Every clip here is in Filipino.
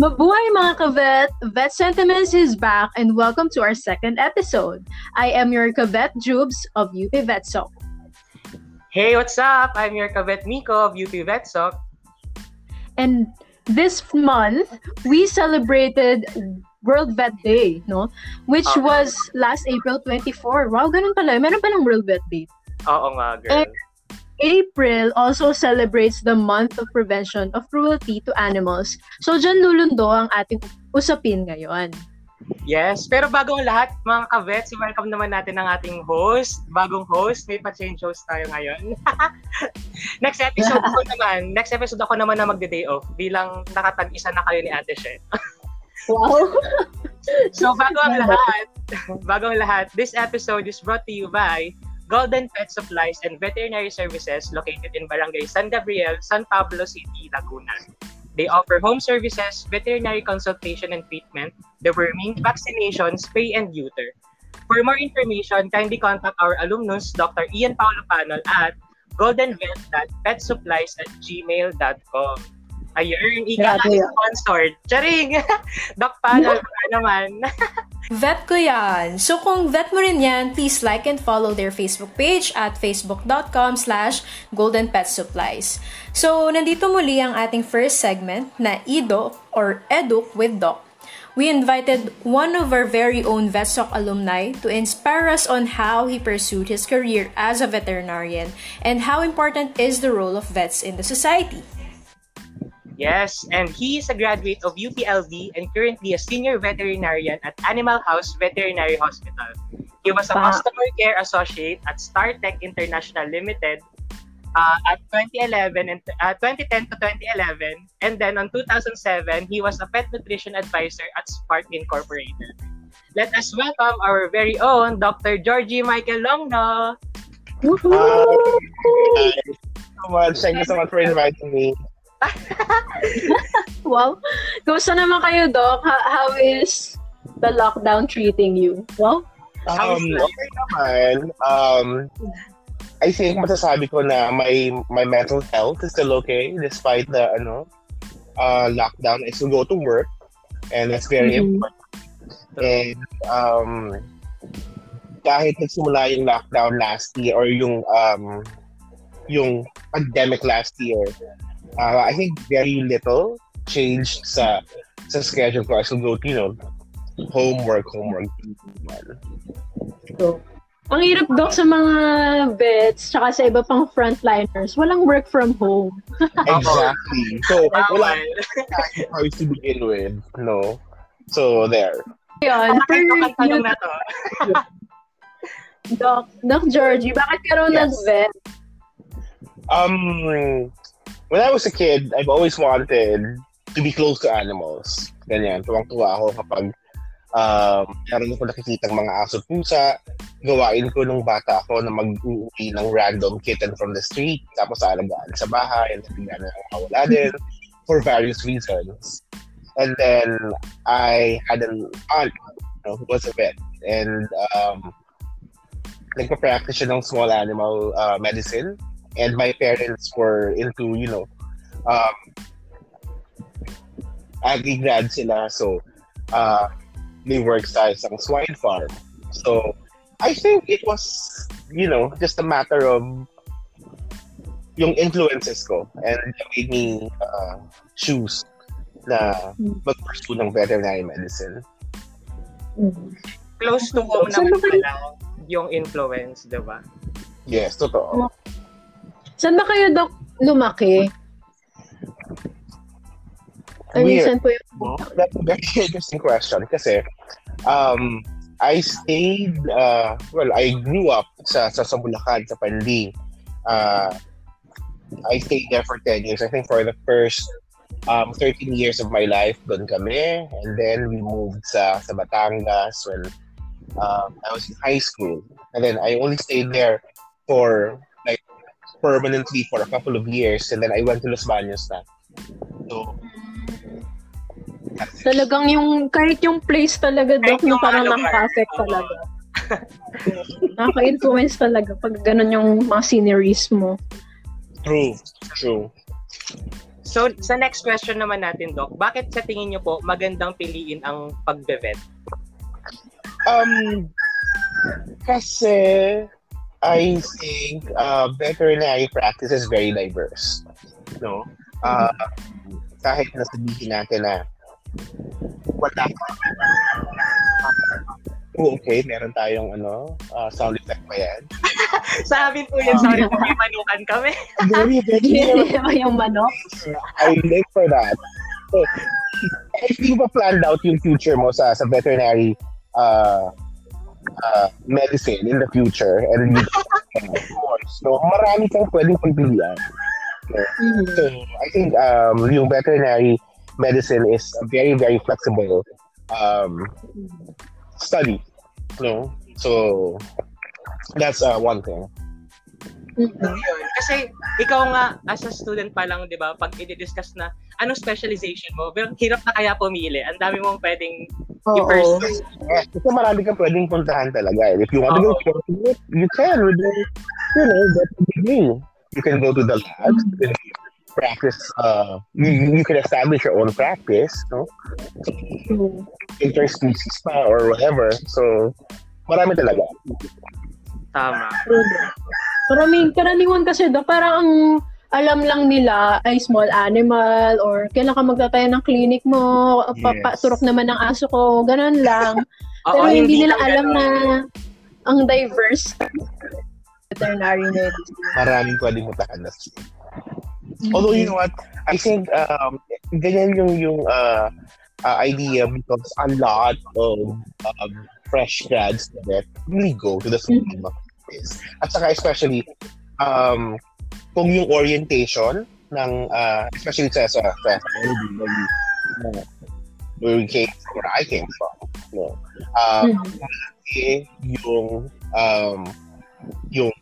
Mabuhay mga kavet! Vet Vet Sentiments is back and welcome to our second episode. I am your kavet Jubes of UP VetSoc. Hey, what's up? I'm your kavet Nico of UP VetSoc. And this month, we celebrated World Vet Day, no? Which okay. was last April 24. Wow, ganun pala. Meron pa ng World Vet Day. Oo nga, girl. And April also celebrates the month of prevention of cruelty to animals. So, dyan lulundo ang ating usapin ngayon. Yes, pero bago ang lahat, mga ka-vets, welcome naman natin ang ating host, bagong host, may pa-change host tayo ngayon. next episode ko naman, next episode ako naman na magde-day off bilang nakatag-isa na kayo ni Ate She. wow! so bago ang lahat, bago ang lahat, this episode is brought to you by Golden Pet Supplies and Veterinary Services located in Barangay San Gabriel, San Pablo City, Laguna. They offer home services, veterinary consultation and treatment, deworming, vaccinations, spay and neuter. For more information, kindly contact our alumnus, Dr. Ian Paulo Panol at goldenvet.petsupplies at gmail.com. Ayun, ika nga sponsored. Charing! Doc Panol, baka naman. vet ko yan. So kung vet mo rin yan, please like and follow their Facebook page at facebook.com slash goldenpetsupplies. So nandito muli ang ating first segment na EDOC or EDUC with Doc. We invited one of our very own VetSoc alumni to inspire us on how he pursued his career as a veterinarian and how important is the role of vets in the society. Yes, and he is a graduate of UPLB and currently a senior veterinarian at Animal House Veterinary Hospital. He was a wow. customer care associate at StarTech International Limited uh, at 2011 and uh, 2010 to 2011, and then on 2007 he was a pet nutrition advisor at Spark Incorporated. Let us welcome our very own Dr. Georgie Michael Longno. Hi. Hi. So much. Thank you so much for inviting me. wow. Kumusta naman kayo, Doc? How, how is the lockdown treating you? Well, um, okay naman. Um, I think masasabi ko na my my mental health is still okay despite the ano uh, lockdown. I still go to work and that's very mm-hmm. important. And um, kahit nagsimula yung lockdown last year or yung um, yung pandemic last year, uh, I think very little changed sa sa schedule ko. I still go, you know, homework, homework. So, ang hirap daw sa mga vets tsaka sa iba pang frontliners, walang work from home. exactly. So, wala choice to begin with, no? So, there. Yun, per yun, na to. Doc, Doc Georgie, bakit ka raw yes. nag-vet? Um, when I was a kid, I've always wanted to be close to animals. Ganyan, tuwang-tuwa ako kapag um, meron ako nakikita mga aso pusa. Gawain ko nung bata ako na mag-uwi ng random kitten from the street, tapos alagaan sa bahay, and bigla na nakawala din for various reasons. And then I had an aunt you know, who was a vet. And um, nagpa-practice siya ng small animal uh, medicine and my parents were into, you know, um, agri-grad sila. So, uh, they work sa isang swine farm. So, I think it was, you know, just a matter of yung influences ko and it made me uh, choose na mag-pursue ng veterinary medicine. Close to home naman pala yung influence, di ba? Yes, totoo. Saan ba kayo, Dok, lumaki? I mean, saan po yung... That's a very interesting question kasi um, I stayed, uh, well, I grew up sa, sa, sa Bulacan, sa Pandi. Uh, I stayed there for 10 years. I think for the first um, 13 years of my life, doon kami. And then we moved sa, sa Batangas when um, I was in high school. And then I only stayed there for permanently for a couple of years and then I went to Los Baños na. So, Talagang yung, kahit yung place talaga, Doc, yung parang nakaka-affect talaga. Nakaka-influence talaga pag ganun yung mga sceneries mo. True, true. So, sa next question naman natin, Doc, bakit sa tingin niyo po magandang piliin ang pagbe-vet? Um, kasi I think uh, veterinary practice is very diverse. No? Uh, kahit na sabihin natin na wala Oh, okay, meron tayong ano, uh, sound effect pa yan. Sa amin po yun, sorry po, may manukan kami. Very, very, Hindi yung manok. I live for that. So, you pa planned out yung future mo sa sa veterinary uh, uh, medicine in the future and you of course, so marami kang pwedeng pagpilian. So, I think um, yung veterinary medicine is a very, very flexible um, study. No? So, that's uh, one thing. Mhm. Yun. Kasi ikaw nga, as a student pa lang, di ba, pag i-discuss na anong specialization mo, pero hirap na kaya pumili. Ang dami mong pwedeng Oo. i-pursue. Yes, kasi marami kang pwedeng puntahan talaga. If you want to go it, you can with the, you know, get a degree. You can go to the labs, you can practice, uh, you, you can establish your own practice, no? Mhm. Interspecies pa or whatever. So, marami talaga. Tama. Maraming karaniwan kasi do, parang ang alam lang nila ay small animal or kailan ka magtatayo ng clinic mo, Yes. papaturok naman ng aso ko, ganun lang. Oo, Pero hindi nila lang alam ganun. na ang diverse veterinary medicine. Maraming pwedeng puntahan na Although, you know what? I think um, ganyan yung, yung uh, uh, idea because a lot of um, fresh grads that really go to the school is. At saka especially, um, kung yung orientation ng, uh, especially sa, sa, sa, we, uh, where we came, where I came from, no? Um, Mhm. eh, yung um, yung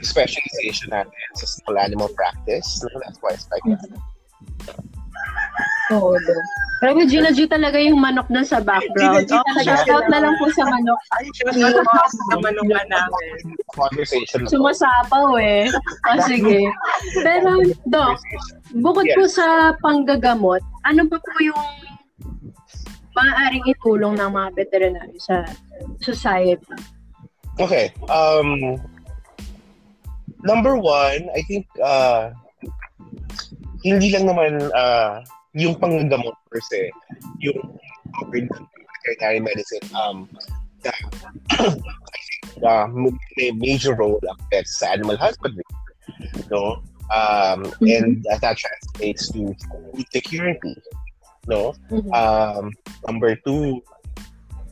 specialization natin sa small animal practice. No? That's why it's like that. Oo. Pero kay Gina G talaga yung manok na sa background. Gina G Oh, talaga. shout out na lang po sa manok. Ay, shout out po sa manukan namin. Conversation. Sumasapaw eh. O sige. Pero, Doc, bukod po sa panggagamot, ano pa po yung maaaring itulong ng mga veterinary sa society? Okay. Um, number one, I think uh, hindi lang naman uh, yung panggagamot per se, yung ng veterinary medicine, um, that I think uh, may major role affects sa animal husbandry. No? Um, and uh, that translates to food security. No? Mhm. Um, number two,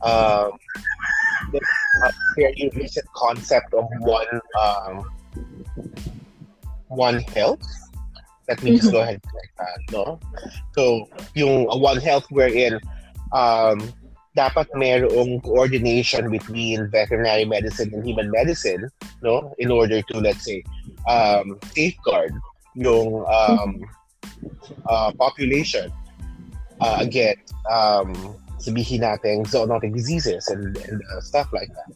um, the uh, fairly recent concept of one um, one health. Let me just Mhm. go ahead and correct that, no? So, yung uh, one health wherein um, dapat mayroong coordination between veterinary medicine and human medicine, no? In order to, let's say, um, safeguard yung um, uh, population uh, against um, sabihin natin zoonotic diseases and, and uh, stuff like that.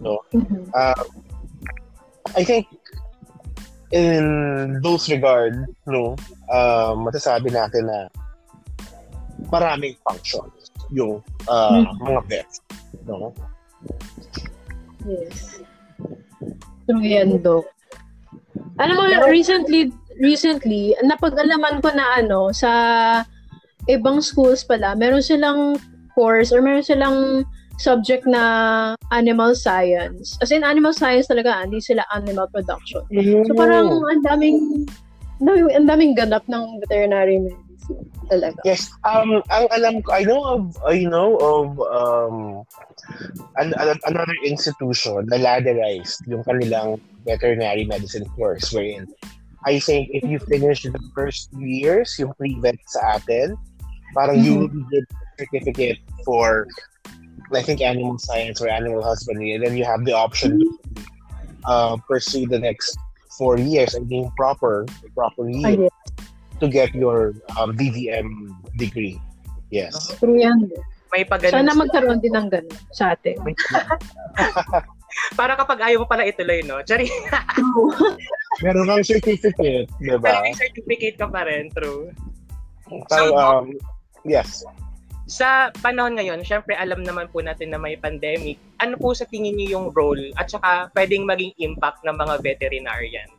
No? Mhm. Um, I think in those regard, no, um, masasabi natin na maraming functions yung uh, mga vets. No? Yes. True yan, Doc. Alam mo, recently, recently, napag-alaman ko na ano, sa ibang schools pala, meron silang course or meron silang subject na animal science. As in, animal science talaga, hindi sila animal production. So parang ang daming, daming, ang daming ganap ng veterinary medicine talaga. Yes, um, ang alam ko, I know of, I know of um, an, an- another institution na ladderized yung kanilang veterinary medicine course wherein I think if you finish the first two years, yung pre-vet sa atin, parang you will get certificate for I think animal science or animal husbandry and then you have the option to uh, pursue the next four years and being proper proper year to get your um, DVM degree. Yes. true yan. May pag. Sana magkaroon din ng ganun sa atin. Para kapag ayaw mo pala ituloy, no? Chari. True. Meron kang certificate, di ba? may certificate ka pa rin, true. Parang, um, yes. Sa panahon ngayon, syempre alam naman po natin na may pandemic. Ano po sa tingin niyo yung role at saka pwedeng maging impact ng mga veterinarian?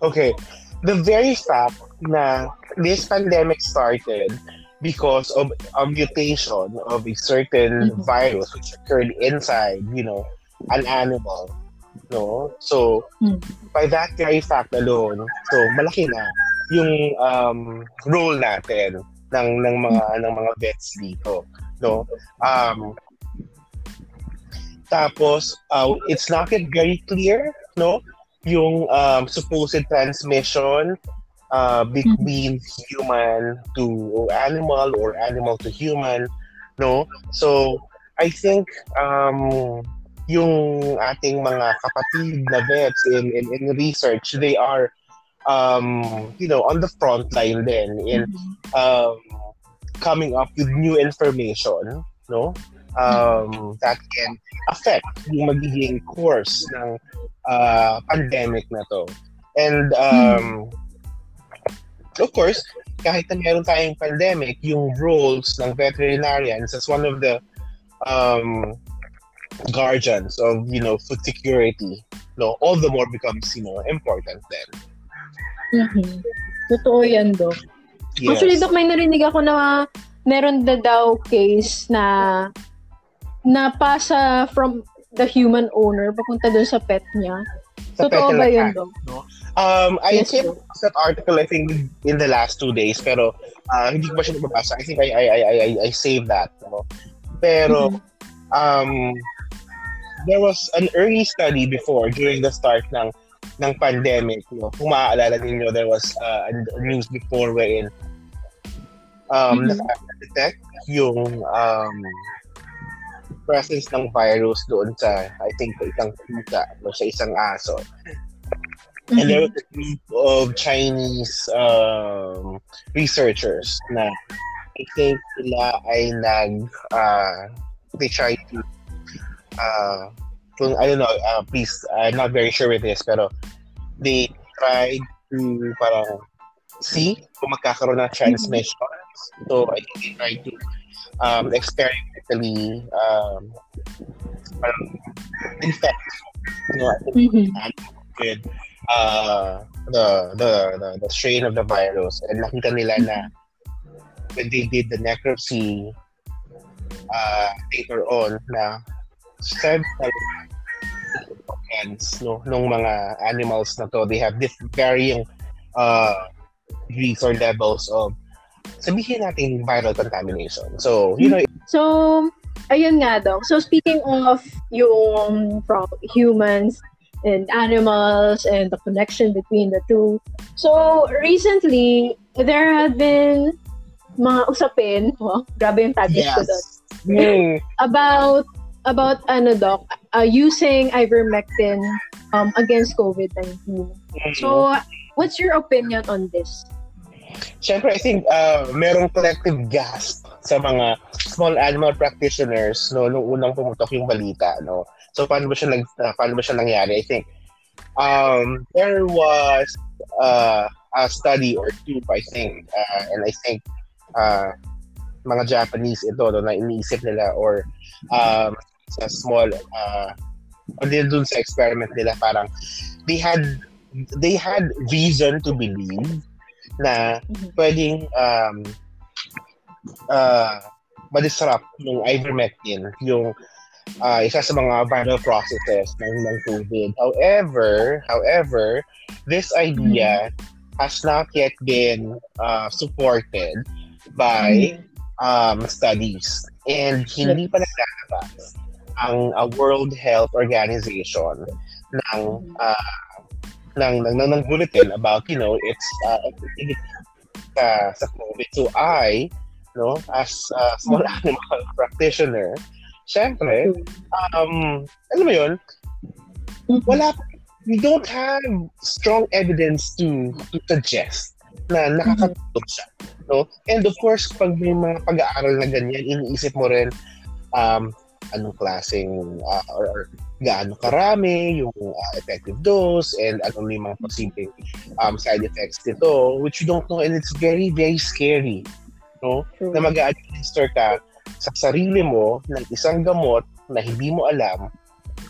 Okay. The very fact na this pandemic started because of a mutation of a certain Mhm. virus which occurred inside, you know, an animal. No? So, Mm. by that very fact alone, so malaki na yung um, role natin ng ng mga ng mga vets dito, no? Um, tapos uh, it's not yet very clear, no? Yung um, supposed transmission uh, between human to animal or animal to human, no? So I think um, yung ating mga kapatid na vets in, in, in research, they are um, you know, on the front line then in um, coming up with new information, no? Um, that can affect yung magiging course ng uh, pandemic na to. And um, of course, kahit na meron tayong pandemic, yung roles ng veterinarians as one of the um, guardians of, you know, food security, no, all the more becomes, you know, important then. Mhm. Totoo yan, Dok. Yes. Actually, Dok, may narinig ako na meron na daw case na napasa from the human owner papunta dun sa pet niya. Sa Totoo pet ba yun, Dok? Um, I Yes, came across that article I think in the last two days pero uh, hindi ko pa siya nababasa. I think I I I I, I saved that. No? Pero Mhm. um, there was an early study before during the start ng ng pandemic. No? Kung maaalala ninyo, there was uh, a news before wherein um, Mhm. detect yung um, presence ng virus doon sa, I think, sa isang pusa o sa isang aso. And there was a group of Chinese um, researchers na I think sila ay nag uh, they tried to uh, kung I don't know uh, please I'm not very sure with this pero they tried to parang see kung magkakaroon ng transmission so I think they tried to um, experimentally um, parang infect you know, Mhm. with uh, the, the the the strain of the virus. And nakita nila na when they did the necropsy uh, later on na several organs no? Nung mga animals na to they have this varying uh, degrees or levels of sabihin natin viral contamination. So you know So, ayun nga, Dok. So, speaking of yung from humans and animals and the connection between the two. So, recently, there have been mga usapin, oh, grabe yung tagis ko doon, Mm. about, about ano, Doc, uh, using ivermectin um, against COVID-19. So, what's your opinion on this? Siyempre, I think uh, merong collective gasp sa mga small animal practitioners no nung unang pumutok yung balita no. So paano ba siya nag uh, paano ba siya nangyari? I think um there was uh, a study or two I think uh, and I think uh, mga Japanese ito no, na iniisip nila or um, sa small uh, o din dun sa experiment nila parang they had they had reason to believe na Mhm. pwedeng um, uh, ma-disrupt yung ivermectin, yung uh, isa sa mga viral processes ng, ng COVID. However, however, this idea has not yet been uh, supported by um, studies. And hindi pa naglalabas ang uh, World Health Organization ng uh, ng, ng, ng, ng bulletin about, you know, its uh, activity sa, sa COVID. So I, no, as a small animal practitioner, syempre, um, alam mo yun, wala, we don't have strong evidence to, to suggest na nakakatulog siya. No? And of course, pag may mga pag-aaral na ganyan, iniisip mo rin, um, anong klaseng uh, or, or gaano karami yung uh, effective dose and ano yung mga posibleng um, side effects nito which you don't know and it's very very scary no True. na mag-administer ka sa sarili mo ng isang gamot na hindi mo alam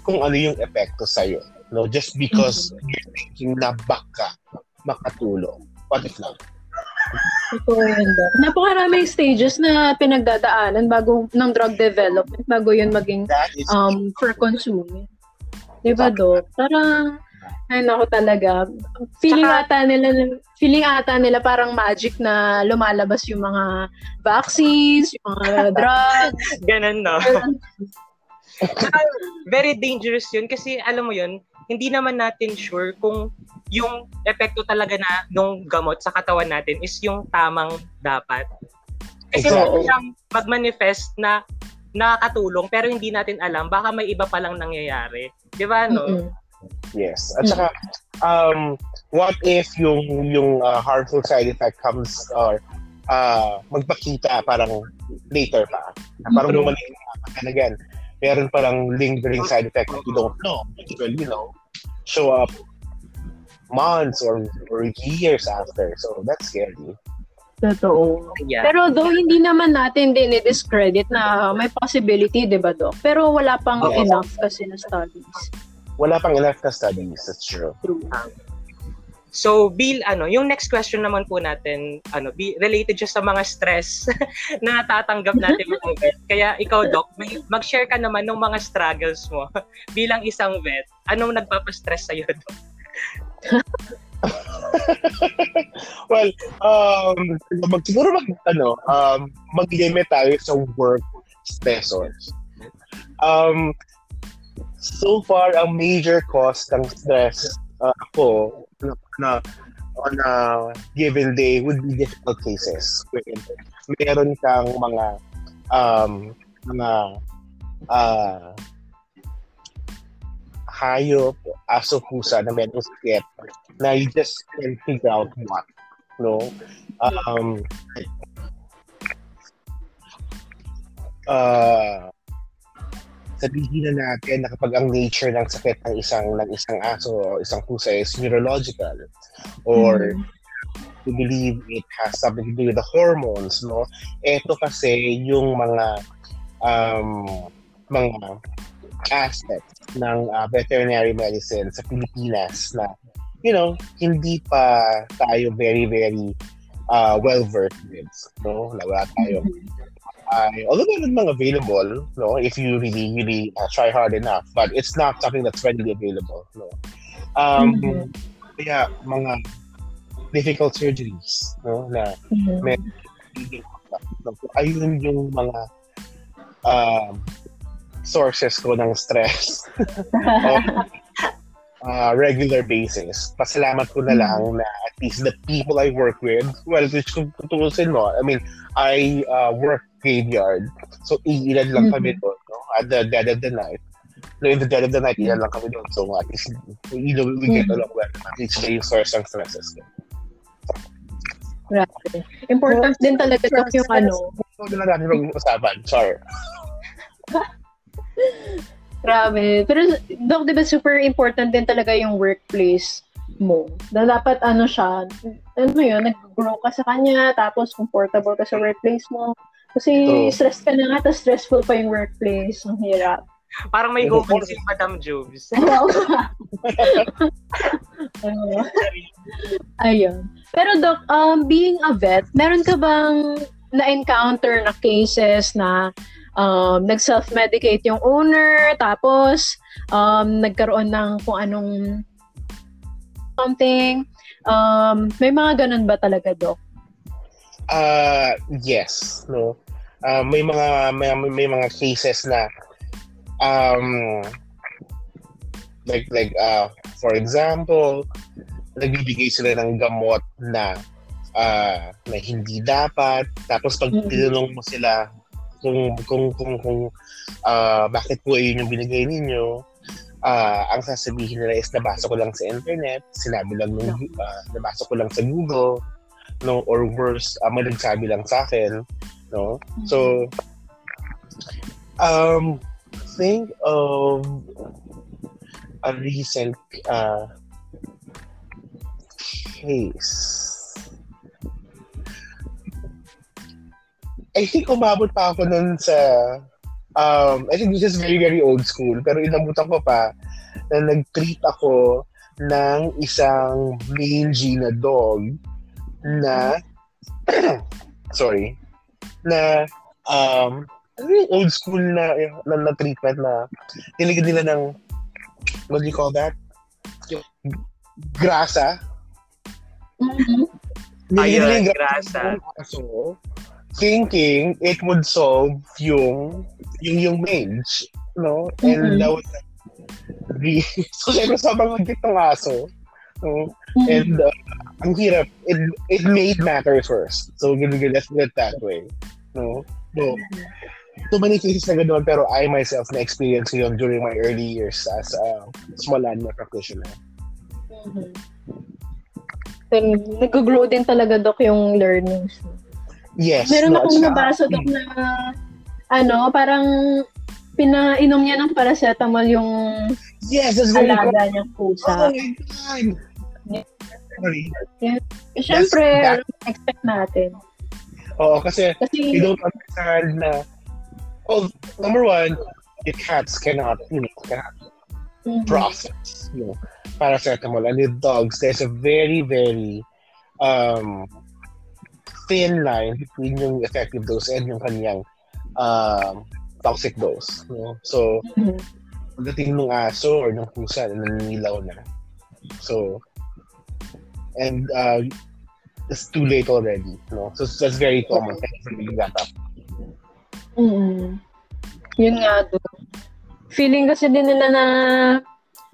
kung ano yung epekto sa'yo. No? Just because mm-hmm. you're thinking na baka makatulong. What if not? Totoo yun. Napakaraming stages na pinagdadaanan bago ng drug development bago yun maging um, for consuming. Di ba, Doc? Parang, ay nako talaga. Feeling ata nila feeling ata nila parang magic na lumalabas yung mga vaccines, yung mga drugs. Ganun, no? very dangerous yun kasi alam mo yun, hindi naman natin sure kung yung epekto talaga na nung gamot sa katawan natin is yung tamang dapat. Kasi exactly. siyang mag-manifest na nakakatulong pero hindi natin alam baka may iba pa lang nangyayari. 'Di ba no? Mm-hmm. Yes. At saka um what if yung yung uh, harmful side effect comes or uh, magpakita parang later pa. Parang mm-hmm. bumalik na again. Meron parang lingering side effect that you don't know. It will, you know, show up months or, or years after. So that's scary. Totoo. Yeah. Pero though hindi naman natin din i-discredit na may possibility, di ba, Doc? Pero wala pang okay. enough kasi na studies. Wala pang enough na studies, that's true. True. So, Bill, ano, yung next question naman po natin, ano, be, related just sa mga stress na natatanggap natin mga vet. Kaya ikaw, Doc, may, mag-share ka naman ng mga struggles mo bilang isang vet. Anong nagpapastress sa'yo, Doc? well, um, mag, siguro mag, ano, um, mag-limit tayo sa work stressors. Um, so far, ang major cause ng stress uh, ako na on a given day would be difficult cases. Meron kang mga um, mga uh, hayop, aso, pusa na meron sakit na you just can't figure out what. No? Um, uh, sabihin na natin na kapag ang nature ng sakit ng isang ng isang aso o isang pusa is neurological or mm. we believe it has something to do with the hormones, no? Ito kasi yung mga um, mga aspects ng uh, veterinary medicine sa Pilipinas na you know, hindi pa tayo very very uh, well versed with, no? Wala tayo mm-hmm I, although meron mga available, no, if you really, really uh, try hard enough, but it's not something that's readily available, no. Um, mm-hmm. Kaya mga difficult surgeries, no, na mm-hmm. may, no, ayun yung mga um, sources ko ng stress. uh, regular basis. Pasalamat ko na lang mm-hmm. na at least the people I work with, well, which kung tutusin mo, I mean, I uh, work graveyard. So, ilan lang kami mm-hmm. doon, no? At the dead of the night. No, in the dead of the night, ilan lang kami doon. So, at least, you know, we get mm-hmm. along well. At least, yung source ng stresses ko. Grabe. Important din talaga ito yung ano. Huwag na natin mag-usapan. Sorry. Grabe. Pero, Doc, di ba super important din talaga yung workplace mo. Na dapat ano siya, ano yun, nag-grow ka sa kanya, tapos comfortable ka sa workplace mo. Kasi True. stress ka na nga, tapos stressful pa yung workplace. Ang hirap. Parang may hukom si Madam Jobs. Ayun. Pero Doc, um, being a vet, meron ka bang na-encounter na cases na um, nag-self-medicate yung owner, tapos um, nagkaroon ng kung anong something. Um, may mga ganun ba talaga, Doc? Uh, yes, no. Uh, may mga may, may mga cases na um like like uh for example, nagbibigay sila ng gamot na uh, na hindi dapat tapos pag mm-hmm. tinanong mo sila kung kung kung kung uh, bakit po yun yung binigay ninyo uh, ang sasabihin nila is nabasa ko lang sa internet sinabi lang nung uh, nabasa ko lang sa Google no or worse uh, may nagsabi lang sa akin no so um think of a recent uh, case. I think umabot pa ako nun sa um, I think this is very, very old school, pero inabutan ko pa na nag-treat ako ng isang mangy na dog na sorry na um ano yung old school na, na, na treatment na nilagyan nila ng what do you call that? Yung grasa. Mhm. Nilagyan nila yung grasa. aso, thinking it would solve yung yung yung mange, no? And Mhm. that was the so syempre sobrang magkit ng aso. No? Mhm. And uh, ang hirap, it, it made matters worse. So, ganun, let's put it that way. No? No. Too many cases na ganoon, pero I myself na-experience yun during my early years as a small animal practitioner. Mhm. Then, nag-grow din talaga, Dok, yung learnings. Yes. Meron no, akong nabasa, Dok, na ano, parang pinainom niya ng paracetamol yung Yes, that's very alaga niyang Oh pusa. my God! Sorry. Eh, Siyempre, that- expect natin. Oo, kasi Kasi, you don't understand na well, number one, the cats cannot, you know, cannot Mhm. process, you know, paracetamol. And with dogs, there's a very, very um, thin line between yung effective dose and yung kanyang um, toxic dose. You know? So, Mhm. pagdating ng aso or ng pusa, naninilaw na. So, and uh, it's too late already. No? So, that's very common. Thank you for bringing that up. mm Yun nga, do. Feeling kasi din nila na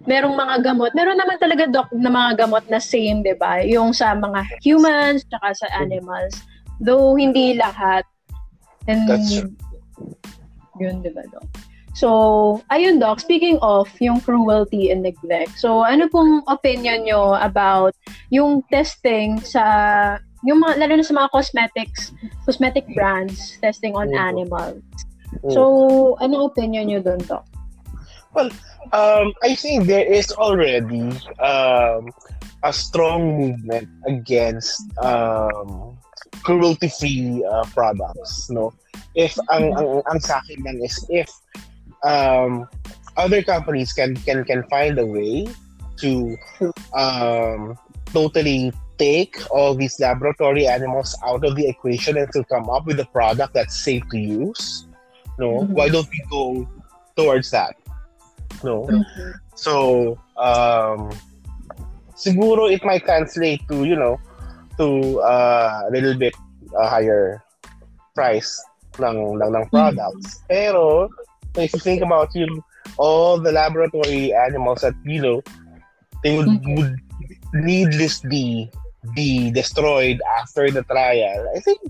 merong mga gamot. Meron naman talaga, Dok, na mga gamot na same, di ba? Yung sa mga humans, tsaka sa animals. Though, hindi lahat. And, That's true. Yun, di ba, Dok? So, ayun, Doc, speaking of yung cruelty and neglect, so ano pong opinion nyo about yung testing sa, yung mga, lalo na sa mga cosmetics, cosmetic brands, testing on Mhm. animals. Mm. So, ano opinion nyo doon, Doc? Um, I think there is already um, a strong movement against um, cruelty-free uh, products. No, if ang ang, ang sa akin lang is if um, other companies can can can find a way to um, totally take all these laboratory animals out of the equation and to come up with a product that's safe to use. No, Mhm. why don't we go towards that? No. So, um, siguro it might translate to, you know, to uh, a little bit uh, higher price ng, ng, ng products. Pero, if you think about yung all the laboratory animals that, you know, they would, Mhm. would needlessly be destroyed after the trial, I think,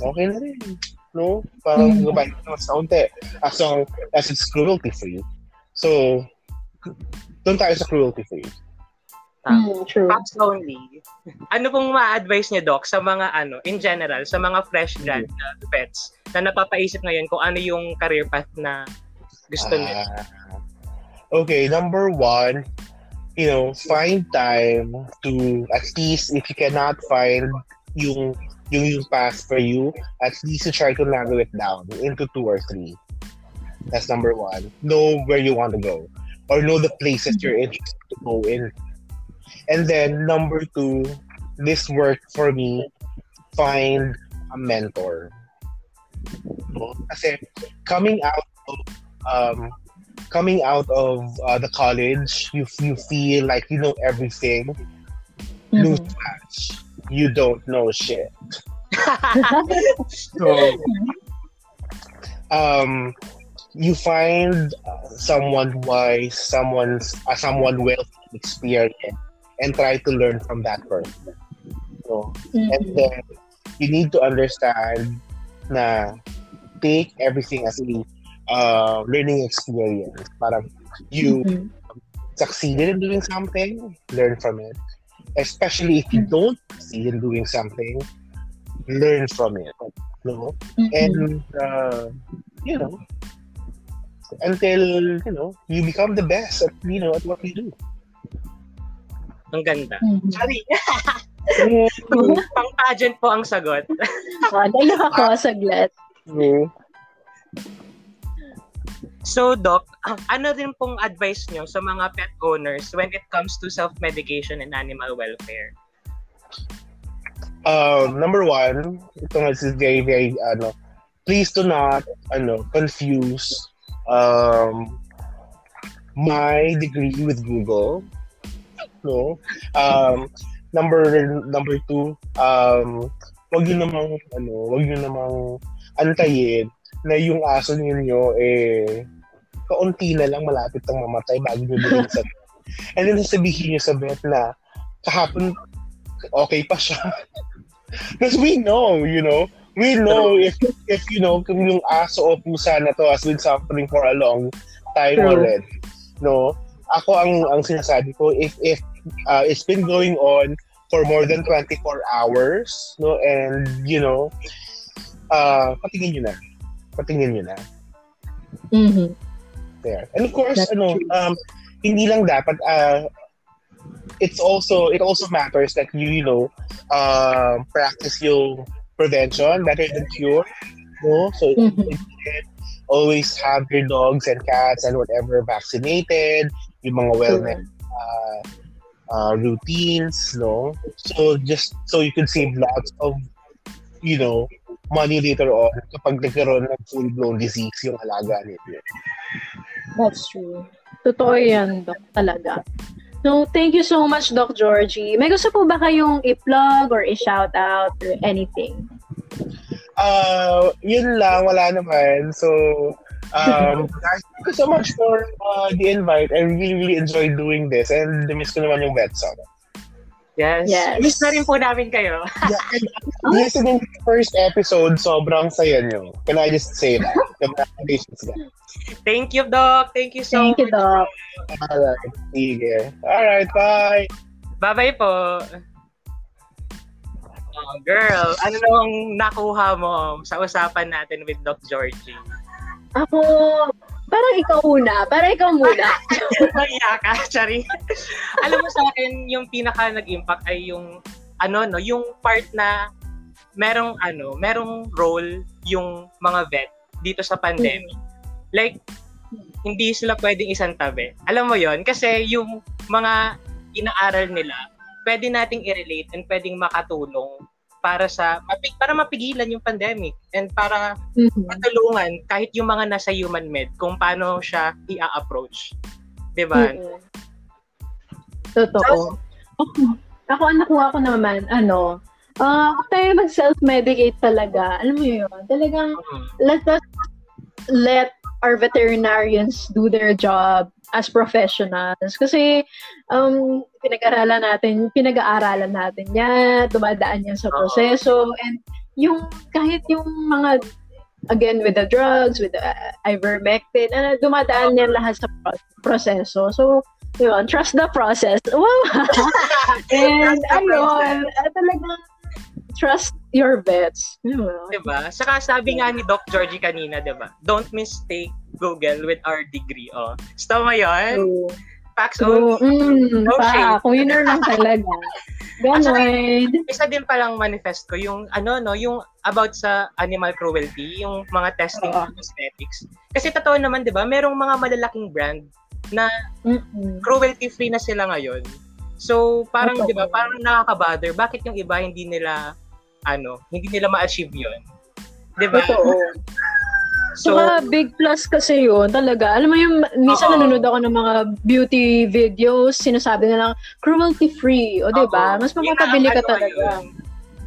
okay na rin. No? Parang Mhm. gabay na mas kaunti. As long as it's cruelty-free. So, doon tayo sa cruelty-free. Mm, true. Facts only. Ano pong ma-advise niyo, Doc, sa mga ano, in general, sa mga fresh grad na pets na napapaisip ngayon kung ano yung career path na gusto nila? Ah, okay, number one, you know, find time to at least if you cannot find yung yung yung path for you, at least you try to narrow it down into two or three. That's number one. Know where you want to go, or know the places you're interested to go in. And then number two, this worked for me. Find a mentor. Kasi coming out of um, coming out of uh, the college, you you feel like you know everything. Mhm. Newsflash, you don't know shit. So, um, you find uh, someone wise, someone's uh, someone well experienced, and try to learn from that person. So, and Mhm. then you need to understand na take everything as a uh, learning experience. Parang you Mhm. succeeded in doing something, learn from it. Especially if you don't succeed in doing something, learn from it. No? Mhm. And uh, you know, until, you know, you become the best at, you know, at what you do. Ang ganda. Mhm. Sorry. Pang pageant po ang sagot. Ah, Naiyak ako saglit. Mm. So, Doc, ano din pong advice nyo sa mga pet owners when it comes to self-medication and animal welfare? Uh, number one, ito nga is very, very, ano, please do not, ano, confuse um, my degree with Google. No? Um, number number two, um, wag yun namang, ano, wag yun namang antayin na yung aso ninyo, eh, kaunti na lang malapit ang mamatay bago nyo bilhin sa And then sasabihin nyo sa vet na kahapon okay pa siya. Because we know, you know, we know if, if you know, kung yung aso o pusa na to has been suffering for a long time True. already. No? Ako ang ang sinasabi ko, if if uh, it's been going on for more than 24 hours, no, and you know, uh, patingin nyo na. Patingin nyo na. Mhm. there. And of course, That's ano, true. um, hindi lang dapat, uh, it's also, it also matters that you, you know, um, practice yung prevention better than cure. No? So, Mhm. always have your dogs and cats and whatever vaccinated, yung mga wellness uh, uh, routines, no? So, just so you can save lots of, you know, money later on kapag nagkaroon ng full-blown disease yung alaga nito. That's true. Totoo yan, Doc, talaga. So, thank you so much, Doc Georgie. May gusto po ba kayong i-plug or i-shout out or anything? Uh, yun lang, wala naman. So, um, guys, thank you so much for uh, the invite. I really, really enjoyed doing this. And miss ko naman yung vet song. Yes. Yes. Miss na rin po namin kayo. Yeah, and listening to the first episode, sobrang saya nyo. Can I just say that? Congratulations, guys. Thank you, Doc. Thank you so Thank you, Doc. Alright, sige. Alright, bye! Bye-bye po. Oh, girl, ano nung nakuha mo sa usapan natin with Doc Georgie? Ako, parang ikaw una. Parang ikaw muna. Mahiya ka, Chari. Alam mo sa akin, yung pinaka nag-impact ay yung, ano, no, yung part na merong, ano, merong role yung mga vet dito sa pandemic. Like, hindi sila pwedeng isang tabi. Alam mo yon Kasi yung mga inaaral nila, pwede nating i-relate and pwedeng makatulong para sa mapig para mapigilan yung pandemic and para Mhm. matulungan kahit yung mga nasa human med kung paano siya i-approach. 'Di ba? Mhm. Totoo. Ako, ako ang nakuha ko naman, ano, uh, tayo mag-self-medicate talaga. Alam mo yun, talagang Mm. let us let our veterinarians do their job as professionals. Kasi um, pinag-aralan natin, pinag-aaralan natin yan, dumadaan yan sa proseso, and yung kahit yung mga again with the drugs, with the uh, ivermectin, ano, dumadaan yan lahat sa pro- proseso. So, yun, trust the process. Wow! and ayun, uh, talagang trust your vets. Yun. 'Di ba? Saka sabi nga ni Doc Georgie kanina, 'di ba? Don't mistake Google with our degree. Oh. So, tama 'yun. True. Facts So, only. mm, No pa, shade. winner lang talaga. Ganon. Isa din palang manifest ko yung ano no, yung about sa animal cruelty, yung mga testing Oo. ng cosmetics. Kasi totoo naman 'di ba, merong mga malalaking brand na Mm-mm. cruelty free na sila ngayon. So, parang. 'di ba, parang nakaka-bother bakit yung iba hindi nila ano, hindi nila ma-achieve 'yon. 'Di ba? Totoo. So, Saka big plus kasi yun, talaga. Alam mo yung, minsan Oo. nanonood ako ng mga beauty videos, sinasabi na lang, cruelty-free. O, di ba? Oo. Mas makakabili ka ano talaga. yun.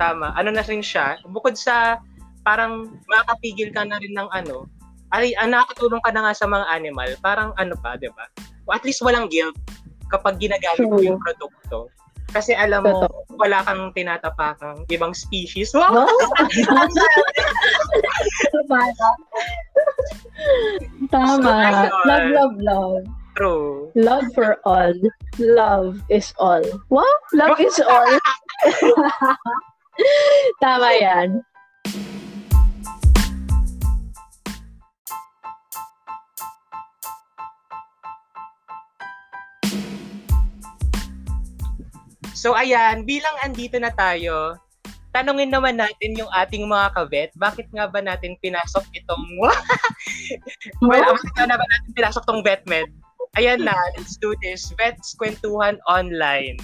Tama. Ano na rin siya, bukod sa parang makakapigil ka na rin ng ano, ay, ah, nakakatulong ka na nga sa mga animal, parang ano pa, di ba? At least walang guilt kapag ginagamit mo yung produkto. Kasi alam mo, Totoo. wala kang tinatapakang ibang species. Wow! Tama. Ayun. Love, love, love. True. Love for all. Love is all. Wow! Love is all. Tama yan. So ayan, bilang andito na tayo, tanungin naman natin yung ating mga kavet, bakit nga ba natin pinasok itong... well, bakit nga ba natin pinasok tong VetMed? Ayan na, let's do this. Vets Kwentuhan Online.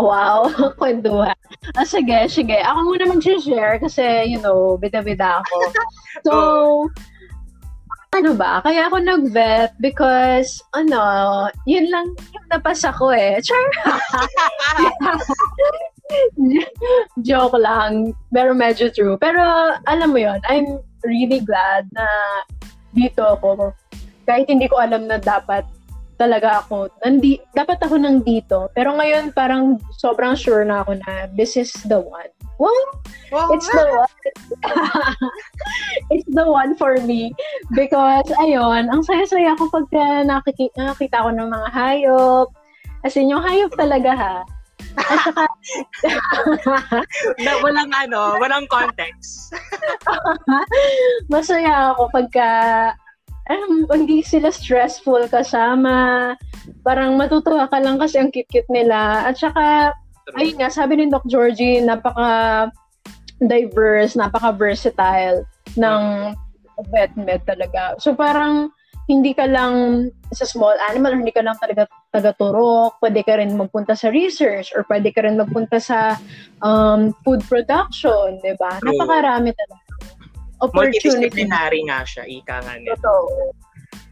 Wow, kwentuhan. Ah, sige, sige. Ako muna mag-share kasi, you know, bida-bida ako. So, ano ba? Kaya ako nag-vet because, ano, yun lang yung napasa ko eh. Char! Joke lang. Pero medyo true. Pero, alam mo yon I'm really glad na dito ako. Kahit hindi ko alam na dapat talaga ako, nandi, dapat ako nang dito. Pero ngayon, parang sobrang sure na ako na this is the one. Well, Wow. it's the one. it's the one for me. Because, ayun, ang saya-saya ko pagka nakiki- nakakita ko ng mga hayop. As in, yung hayop talaga ha. At saka, na, walang ano, walang context. masaya ako pagka um, hindi sila stressful kasama. Parang matutuwa ka lang kasi ang cute-cute nila. At saka, ayun nga, sabi ni Doc Georgie, napaka diverse, napaka versatile ng vet med talaga. So parang hindi ka lang sa small animal, or hindi ka lang talaga taga-turok, pwede ka rin magpunta sa research or pwede ka rin magpunta sa um, food production, di ba? Napakarami talaga. Opportunity. Multidisciplinary nga siya, ika nga nito. Totoo.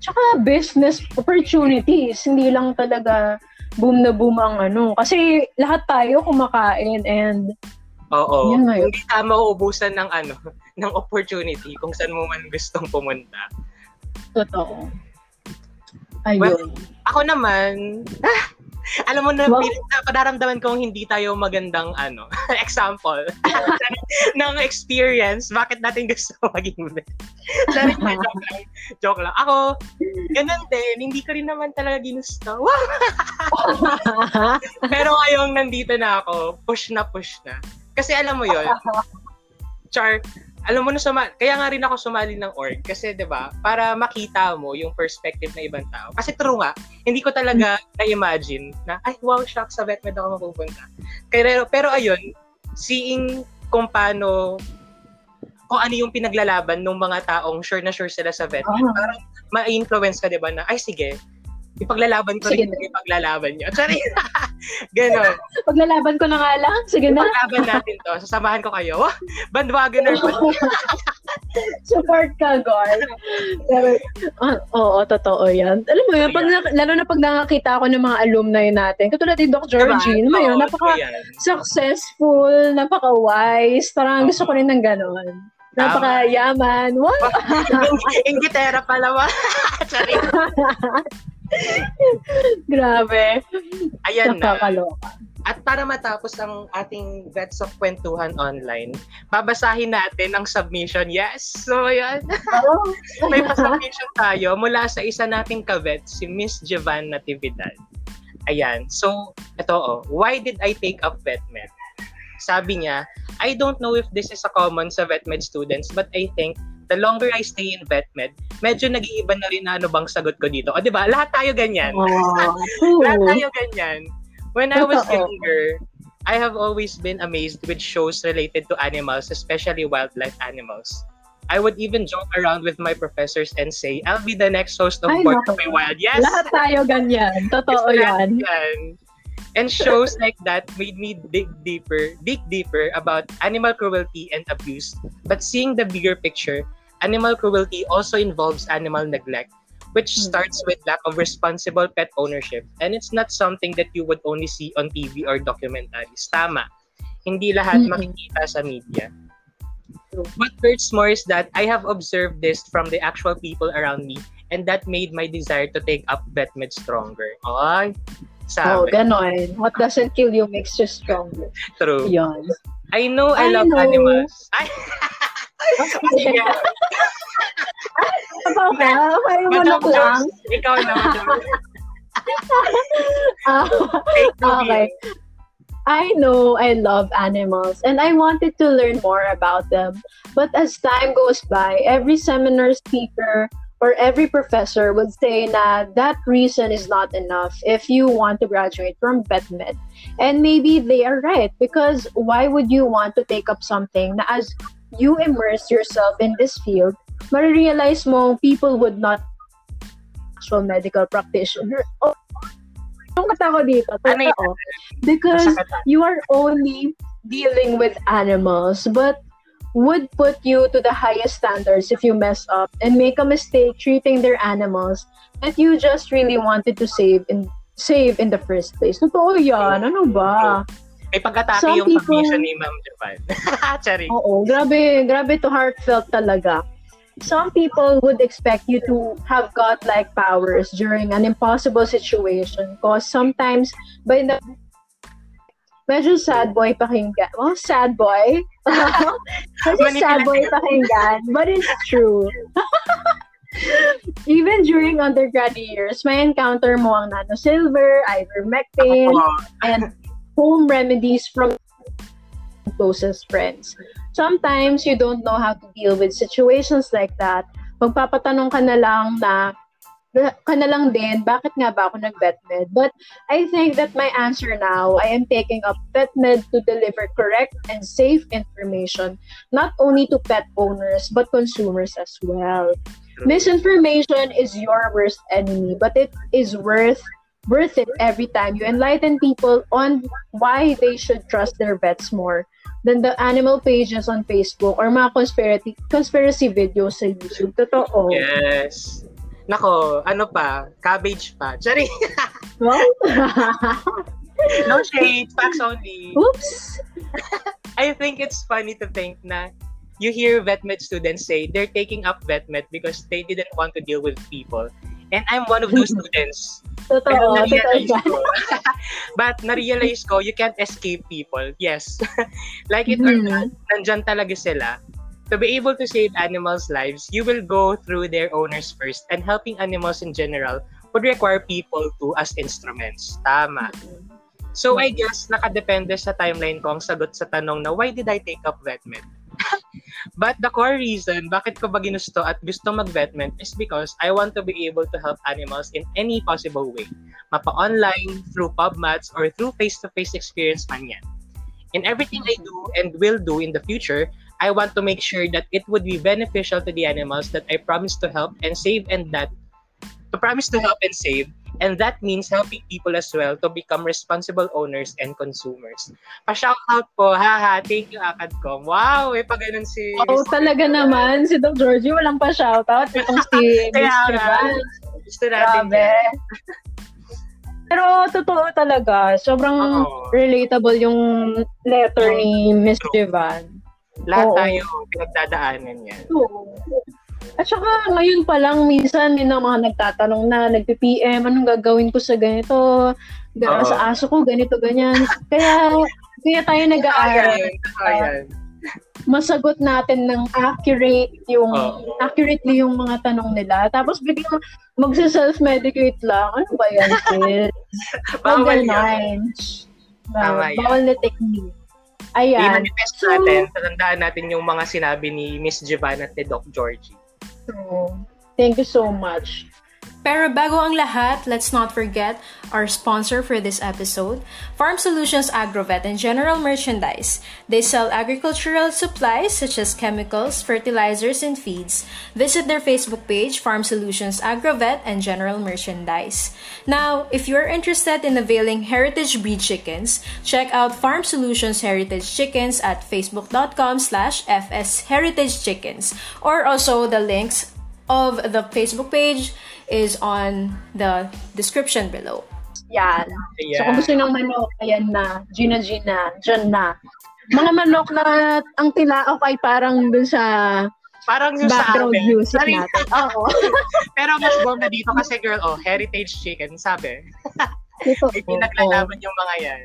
Tsaka business opportunities, hindi lang talaga boom na boom ang ano. Kasi lahat tayo kumakain and Oo. Yun nga yun. Hindi ka mauubusan ng ano, ng opportunity kung saan mo man gustong pumunta. totoo. Ayun. Well, Ako naman, alam mo na, Wow. feeling na padaramdaman kong hindi tayo magandang ano, example ng experience, bakit natin gusto maging vet. Sorry, joke lang. Joke lang. Ako, ganun din, hindi ko rin naman talaga ginusto. Pero ngayong nandito na ako, push na push na. Kasi alam mo yon Char, alam mo na suma kaya nga rin ako sumali ng org kasi 'di ba para makita mo yung perspective ng ibang tao kasi true nga hindi ko talaga na-imagine na ay wow shock sa vetmed ako mapupunta pero pero ayun seeing kung paano kung ano yung pinaglalaban ng mga taong sure na sure sila sa vetmed Ah. parang ma-influence ka 'di ba na ay sige ipaglalaban ko Sige rin yung ipaglalaban niyo. Sorry. Ganon. Paglalaban ko na nga lang. Sige na. Paglaban natin to. Sasamahan ko kayo. Bandwagoner ko. Support ka, Gar. Pero, ah, oo, totoo yan. Alam mo yun, pag, lalo na pag nakakita ako ng mga alumni natin, katulad ni Georgie, alam mo yun, Oo, napaka yan. successful, napaka-wise, parang gusto ko rin ng ganon. Napaka-yaman. Wow! Ingitera pala ba? Sorry. Grabe. Ayan na. At para matapos ang ating Vets of Kwentuhan online, babasahin natin ang submission. Yes! So, ayan. Oh. May pa-submission tayo mula sa isa nating kavet, si Miss Jovan Natividad. Ayan. So, ito oh. Why did I take up VetMed? Sabi niya, I don't know if this is a common sa VetMed students, but I think the longer I stay in VetMed, medyo nag-iiba na rin na ano bang sagot ko dito. O, di ba? Lahat tayo ganyan. Oh, Lahat tayo ganyan. When I was younger, I have always been amazed with shows related to animals, especially wildlife animals. I would even joke around with my professors and say, I'll be the next host of Ay, Born to be Wild. Yes! Lahat tayo ganyan. Totoo yan. yan. And shows like that made me dig deeper, dig deeper about animal cruelty and abuse. But seeing the bigger picture, animal cruelty also involves animal neglect, which Hmm. starts with lack of responsible pet ownership. And it's not something that you would only see on TV or documentaries. Tama. Hindi lahat Mm-mm. makikita sa media. What hurts more is that I have observed this from the actual people around me and that made my desire to take up VetMed stronger. Ay, Oh, sabi. ganon. What doesn't kill you makes you stronger. True. Yun. I know I, I love know. animals. Ay, Sabaw ka? May Madam manok lang. Ikaw na, uh, the okay. I know I love animals and I wanted to learn more about them. But as time goes by, every seminar speaker or every professor would say na that reason is not enough if you want to graduate from VetMed. And maybe they are right because why would you want to take up something na as you immerse yourself in this field, marirealize mo people would not actual medical practitioner. Oh, yung kata ko dito, Ano? Because you are only dealing with animals, but would put you to the highest standards if you mess up and make a mistake treating their animals that you just really wanted to save in save in the first place. Totoo yan. Ano ba? May pag-atake Some yung people- pag-mission ni Ma'am Japan. Charing. Oo, grabe, grabe to heartfelt talaga. Some people would expect you to have godlike powers during an impossible situation because sometimes by the medyo sad boy pakinggan. Well, sad boy. Kasi sad boy pakinggan, but it's true. Even during undergrad years, may encounter mo ang nanosilver, ivermectin, Oo. and home remedies from closest friends. Sometimes you don't know how to deal with situations like that. Magpapatanong ka na lang na ka na lang din, bakit nga ba ako nag-vetmed? But I think that my answer now, I am taking up vetmed to deliver correct and safe information, not only to pet owners, but consumers as well. Misinformation is your worst enemy, but it is worth worth it every time you enlighten people on why they should trust their vets more than the animal pages on Facebook or mga conspiracy conspiracy videos sa YouTube. Totoo. Yes. Nako, ano pa? Cabbage pa. Charing. Wow. no shade. Facts only. Oops. I think it's funny to think na you hear vetmed students say they're taking up vetmed because they didn't want to deal with people. And I'm one of those students. Pero Totoo. Totoo na-realize ko. But na-realize ko, you can't escape people. Yes. like it or Mhm. not, nandyan talaga sila. To be able to save animals' lives, you will go through their owners first. And helping animals in general would require people too as instruments. Tama. So I guess nakadepende sa timeline ko ang sagot sa tanong na why did I take up vetmed? But the core reason bakit ko ba ginusto at gusto mag-vetmed is because I want to be able to help animals in any possible way. Mapa-online, through PubMats, or through face-to-face experience man yan. In everything I do and will do in the future, I want to make sure that it would be beneficial to the animals that I promise to help and save and that to promise to help and save and that means helping people as well to become responsible owners and consumers. Pa-shoutout po, haha, thank you Akadcom. Wow, may pa ganun si... Oo, talaga naman. Si Doc Georgie, walang pa shoutout. Itong si Mr. nga. Van. Gusto natin Grabe. Pero totoo talaga. Sobrang Oo. relatable yung letter ni Miss Jivan. Lahat Oo. tayo pinagdadaanan yan. Oo. At saka ngayon pa lang, minsan may na mga nagtatanong na, nagpi-PM, anong gagawin ko sa ganito, ga- sa aso ko, ganito, ganyan. Kaya, kaya tayo nag-aaral. yan. Masagot natin ng accurate yung, Oo. accurately yung mga tanong nila. Tapos biglang magsa-self-medicate lang. Ano ba yan, sis? Bawal yan. Bawal na technique. Ayan. I-manifest So- natin, tatandaan natin yung mga sinabi ni Miss Giovanna at ni Doc Georgie. So, thank you so much. Pero bago ang lahat, let's not forget our sponsor for this episode, Farm Solutions Agrovet and General Merchandise. They sell agricultural supplies such as chemicals, fertilizers, and feeds. Visit their Facebook page, Farm Solutions Agrovet and General Merchandise. Now, if you're interested in availing heritage breed chickens, check out Farm Solutions Heritage Chickens at facebook.com slash fsheritagechickens or also the links of the Facebook page is on the description below. Yan. Ayan. So, kung gusto ng manok, ayan na. Gina Gina, dyan na. Mga manok na ang tilaok ay parang dun sa Parang yung sa background amin. music Sorry. natin. Oo. Pero mas bomb na dito kasi girl, oh, heritage chicken, sabi. Ito, May pinaglalaban yung mga yan.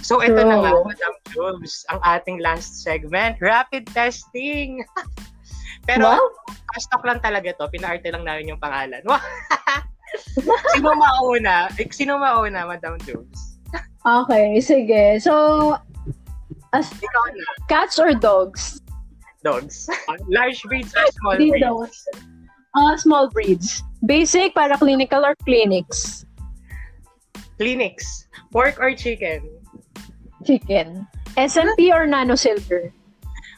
So, ito na nga, True. Madam Jules, ang ating last segment, rapid testing. Pero, Wow. stock lang talaga to. Pinaarte lang namin yung pangalan. Wow. sino mauna? Eh, Sino mauna, Madam Jules? Okay, sige. So, as Ikaw na. cats or dogs? Dogs. Large breeds or small Di breeds? dogs. Uh, small breeds. Basic, para clinical or clinics. Clinics. Pork or chicken? Chicken. SMP or nano silver?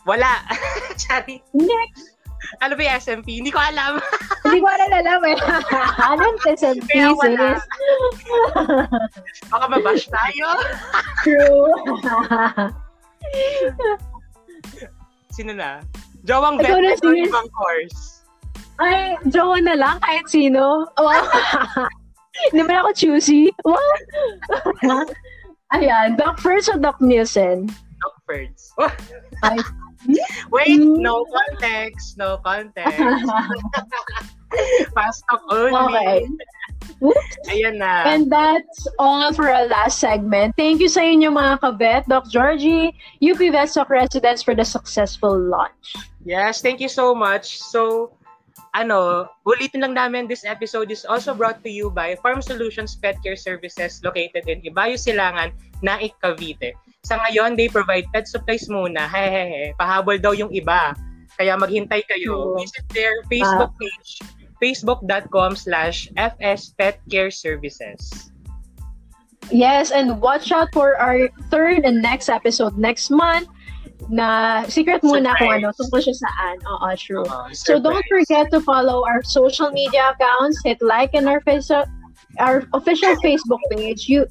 Wala. Sorry. Next. Ano ba yung SMP? Hindi ko alam. Hindi ko rin alam eh. Anong SMP, Kaya wala. Baka mabash tayo. True. Sino na? Jowang na, vet or sis. ibang course? Ay, jowa na lang, kahit sino. Wow. Hindi man ako choosy. Wow. Ayan, Doc First o Doc Nielsen? Doc Ferds. Oh, Ay, wait, no context. No context. Fast talk only. okay. Ayan na. And that's all for our last segment. Thank you sa inyo mga kabet, Doc Georgie, UP Vetsoc residents for the successful launch. Yes, thank you so much. So, ano, ulitin lang namin, this episode is also brought to you by Farm Solutions Pet Care Services located in Ibayo Silangan, Naik, Cavite. Sa ngayon, they provide pet supplies muna. Hehehe, pahabol daw yung iba. Kaya maghintay kayo. Visit their Facebook page, facebook.com slash FS Pet Care Services. Yes, and watch out for our third and next episode next month na secret muna kung ano, tungkol siya saan. Oo, true. Uh, So don't forget to follow our social media accounts, hit like in our our official Facebook page, you,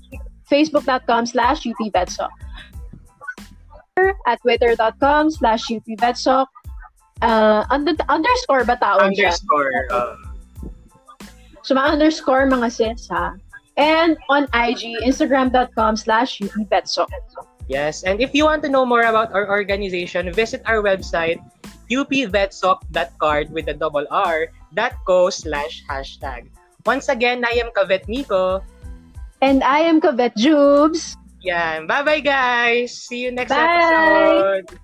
facebook.com slash upvetsoc. At twitter.com slash upvetsoc. Uh, under, underscore ba tawag? Underscore. Uh, So, mga underscore mga sis, ha? And on IG, instagram.com slash upvetsoc. Yes, and if you want to know more about our organization, visit our website, upvetsoc.card with a double R, dot co slash hashtag. Once again, I am Kavet Nico. And I am Kavet Jubes. Yan. Bye-bye, guys. See you next Bye. episode.